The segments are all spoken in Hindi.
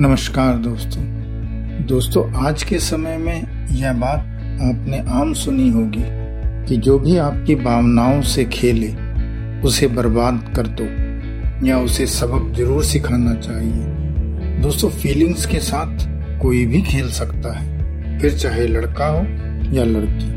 नमस्कार दोस्तों। दोस्तों, आज के समय में यह बात आपने आम सुनी होगी कि जो भी आपकी भावनाओं से खेले, उसे बर्बाद कर दो या उसे सबक ज़रूर सिखाना चाहिए। दोस्तों फीलिंग्स के साथ कोई भी खेल सकता है, फिर चाहे लड़का हो या लड़की।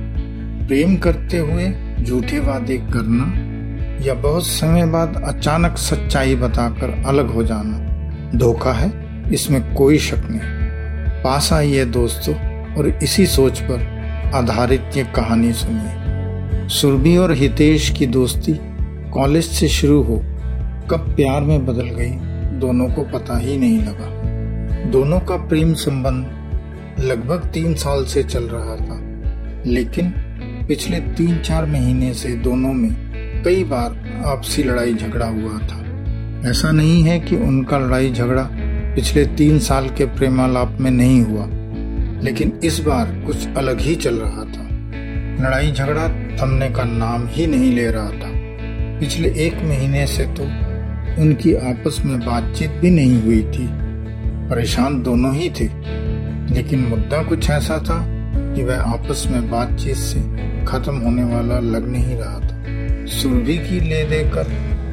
प्रेम करते हुए झूठे वादे करना या बहुत समय बाद अचानक सच्चाई बताकर अलग हो जाना, धोखा है? इसमें कोई शक नहीं। पास आइए दोस्तों और इसी सोच पर आधारित ये कहानी सुनिए। सुरभि और हितेश की दोस्ती कॉलेज से शुरू हो कब प्यार में बदल गई, दोनों को पता ही नहीं लगा। दोनों का प्रेम संबंध लगभग तीन साल से चल रहा था, लेकिन पिछले तीन चार महीने से दोनों में कई बार आपसी लड़ाई झगड़ा हुआ था। ऐसा नहीं है कि उनका लड़ाई झगड़ा पिछले तीन साल के प्रेमालाप में नहीं हुआ, लेकिन इस बार कुछ अलग ही चल रहा था। लड़ाई झगड़ा थमने का नाम ही नहीं ले रहा था। पिछले एक महीने से तो उनकी आपस में बातचीत भी नहीं हुई थी। परेशान दोनों ही थे, लेकिन मुद्दा कुछ ऐसा था कि वह आपस में बातचीत से खत्म होने वाला लग नहीं रहा था। सुरभि की ले देकर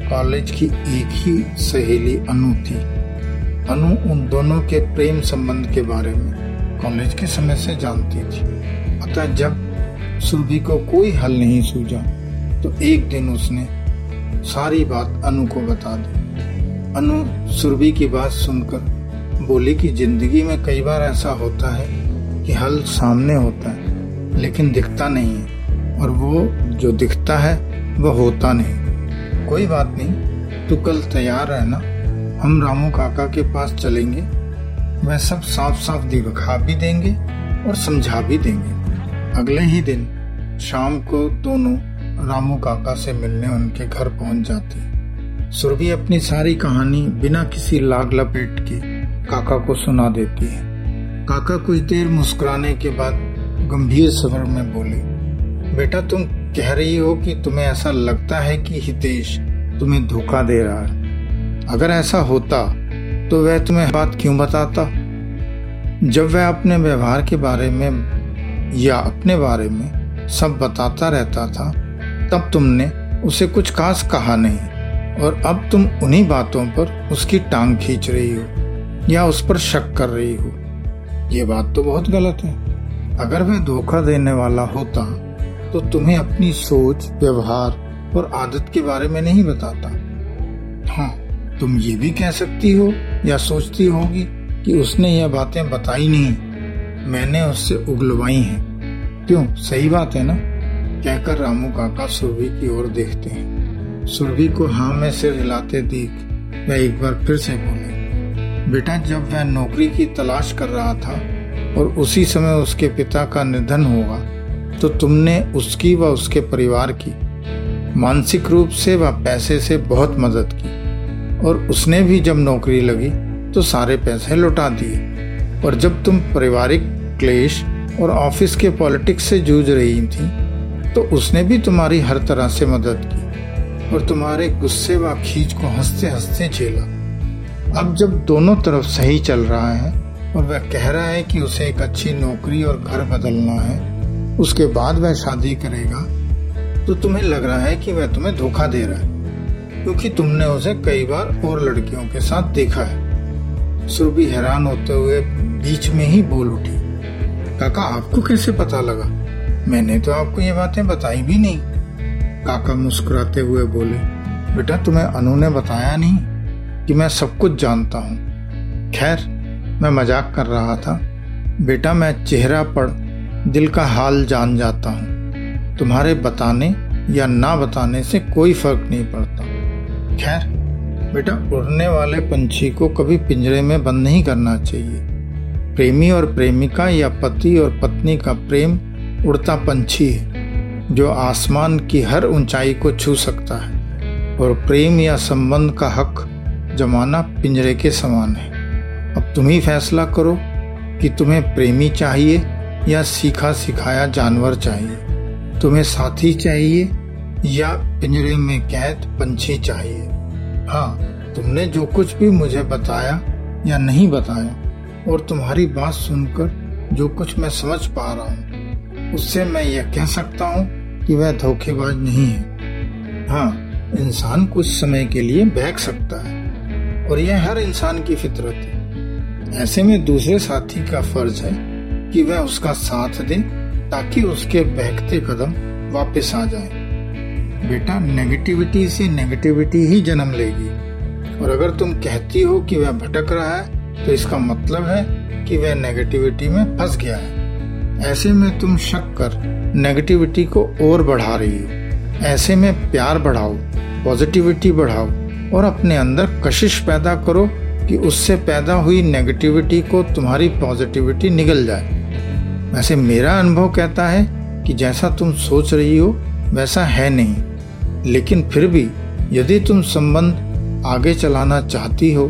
कॉलेज की एक ही सहेली अनु थी। अनु उन दोनों के प्रेम संबंध के बारे में कॉलेज के समय से जानती थी। अतः जब सुरभि को कोई हल नहीं सूझा तो एक दिन उसने सारी बात अनु को बता दी। अनु सुरभि की बात सुनकर बोली कि ज़िंदगी में कई बार ऐसा होता है कि हल सामने होता है, लेकिन दिखता नहीं है, और वो जो दिखता है वह होता नहीं। कोई बात नहीं, तू कल तैयार रहना। हम रामू काका के पास चलेंगे। वह सब साफ़ साफ़ दिखा भी देंगे और समझा भी देंगे। अगले ही दिन शाम को दोनों रामू काका से मिलने उनके घर पहुँच जाती। सुरभि अपनी सारी कहानी बिना किसी लाग लपेट के काका को सुना देती है। काका कुछ देर मुस्कुराने के बाद गंभीर स्वर में बोले, बेटा तुम कह रही हो कि तुम्हें ऐसा लगता है कि हितेश तुम्हें धोखा दे रहा है। अगर ऐसा होता तो वह तुम्हें बात क्यों बताता? जब वह अपने व्यवहार के बारे में, या अपने बारे में सब बताता रहता था, तब तुमने उसे कुछ खास कहा नहीं, और अब तुम उन्हीं बातों पर उसकी टांग खींच रही हो, या उस पर शक कर रही हो। ये बात तो बहुत गलत है। अगर वह धोखा देने वाला होता तो तुम्हें अपनी सोच, व्यवहार और आदत के बारे में नहीं बताता। हाँ तुम ये भी कह सकती हो या सोचती होगी कि उसने यह बातें बताई नहीं। मैंने उससे उगलवाई हैं। क्यों? सही बात है ना? कहकर रामू काका सुरभि की ओर देखते हैं। सुरभि को हाँ में सिर हिलाते देख वह एक बार फिर से बोले, बेटा, जब वह नौकरी की तलाश कर रहा था और उसी समय उसके पिता का निधन होगा तो तुमने उसकी व उसके परिवार की मानसिक रूप से व पैसे से बहुत मदद की। और उसने भी जब नौकरी लगी तो सारे पैसे लौटा दिए। और जब तुम पारिवारिक क्लेश और ऑफ़िस के पॉलिटिक्स से जूझ रही थी तो उसने भी तुम्हारी हर तरह से मदद की और तुम्हारे गुस्से व खींच को हँसते हँसते झेला। अब जब दोनों तरफ़ सही चल रहा है और वह कह रहा है कि उसे एक अच्छी नौकरी और घर बदलना है, उसके बाद वह शादी करेगा तो तुम्हें लग रहा है कि वह तुम्हें धोखा दे रहा है। क्योंकि तुमने उसे कई बार और लड़कियों के साथ देखा है। सुरभि हैरान होते हुए बीच में ही बोल उठी, काका, आपको कैसे पता लगा? मैंने तो आपको ये बातें बताई भी नहीं। काका मुस्कुराते हुए बोले, बेटा, तुम्हें अनु ने बताया नहीं कि मैं सब कुछ जानता हूँ। खैर, मैं मज़ाक कर रहा था। बेटा, मैं चेहरा पढ़, दिल का हाल जान जाता हूँ। तुम्हारे बताने या ना बताने से कोई फ़र्क नहीं पड़ता। खैर, बेटा, उड़ने वाले पंछी को कभी पिंजरे में बंद नहीं करना चाहिए। प्रेमी और प्रेमिका या पति और पत्नी का प्रेम उड़ता पंछी है, जो आसमान की हर ऊंचाई को छू सकता है, और प्रेम या संबंध का हक जमाना पिंजरे के समान है। अब तुम ही फैसला करो कि तुम्हें प्रेमी चाहिए या सीखा सिखाया जानवर चाहिए। तुम्हें साथी चाहिए या पिंजरे में कैद पंछी चाहिए। हाँ तुमने जो कुछ भी मुझे बताया या नहीं बताया, और तुम्हारी बात सुनकर जो कुछ मैं समझ पा रहा हूँ, उससे मैं यह कह सकता हूँ कि वह धोखेबाज नहीं है। हाँ इंसान कुछ समय के लिए बहक सकता है, और यह हर इंसान की फितरत है। ऐसे में दूसरे साथी का फ़र्ज़ है कि वह उसका साथ दे, ताकि उसके बहकते कदम वापस आ जाए। बेटा नेगेटिविटी से नेगेटिविटी ही जन्म लेगी। और अगर तुम कहती हो कि वह भटक रहा है तो इसका मतलब है कि वह नेगेटिविटी में फंस गया है। ऐसे में तुम शक कर नेगेटिविटी को और बढ़ा रही हो। ऐसे में प्यार बढ़ाओ पॉजिटिविटी बढ़ाओ, और अपने अंदर कशिश पैदा करो कि उससे पैदा हुई नेगेटिविटी को तुम्हारी पॉजिटिविटी निगल जाए। वैसे मेरा अनुभव कहता है कि जैसा तुम सोच रही हो, वैसा है नहीं। लेकिन फिर भी यदि तुम संबंध आगे चलाना चाहती हो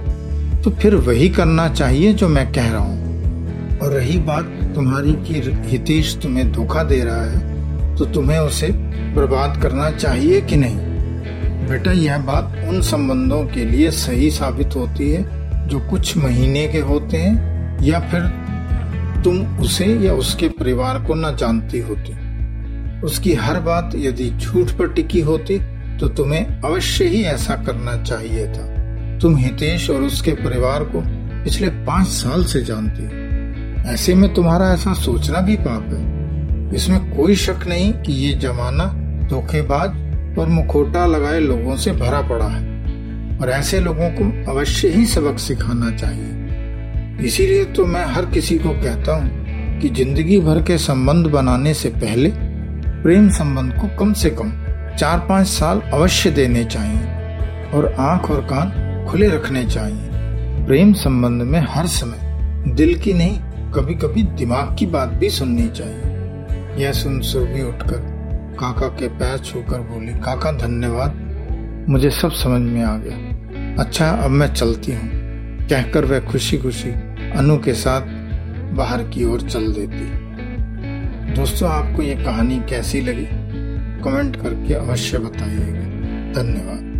तो फिर वही करना चाहिए जो मैं कह रहा हूँ। और रही बात तुम्हारी कि हितेश तुम्हें धोखा दे रहा है तो तुम्हें उसे बर्बाद करना चाहिए कि नहीं? बेटा, यह बात उन संबंधों के लिए सही साबित होती है जो कुछ महीने के होते हैं, या फिर तुम उसे या उसके परिवार को न जानती होती। उसकी हर बात यदि झूठ पर टिकी होती तो तुम्हें अवश्य ही ऐसा करना चाहिए था। तुम हितेश और उसके परिवार को पिछले पाँच साल से जानती हो। ऐसे में तुम्हारा ऐसा सोचना भी पाप है। इसमें कोई शक नहीं कि ये जमाना धोखेबाज और मुखोटा लगाए लोगों से भरा पड़ा है। और ऐसे लोगों को अवश्य ही सबक सिखाना चाहिए। इसीलिए तो मैं हर किसी को कहता हूँ कि ज़िंदगी भर के संबंध बनाने से पहले प्रेम संबंध को कम से कम चार पाँच साल अवश्य देने चाहिए और आँख और कान खुले रखने चाहिए। प्रेम संबंध में हर समय दिल की नहीं कभी कभी दिमाग की बात भी सुननी चाहिए। यह सुन सुरभि उठकर काका के पैर छूकर बोली, काका, धन्यवाद, मुझे सब समझ में आ गया। अच्छा अब मैं चलती हूँ, कहकर वह खुशी खुशी अनु के साथ बाहर की ओर चल देती। दोस्तों आपको ये कहानी कैसी लगी? कमेंट करके अवश्य बताइएगा। धन्यवाद।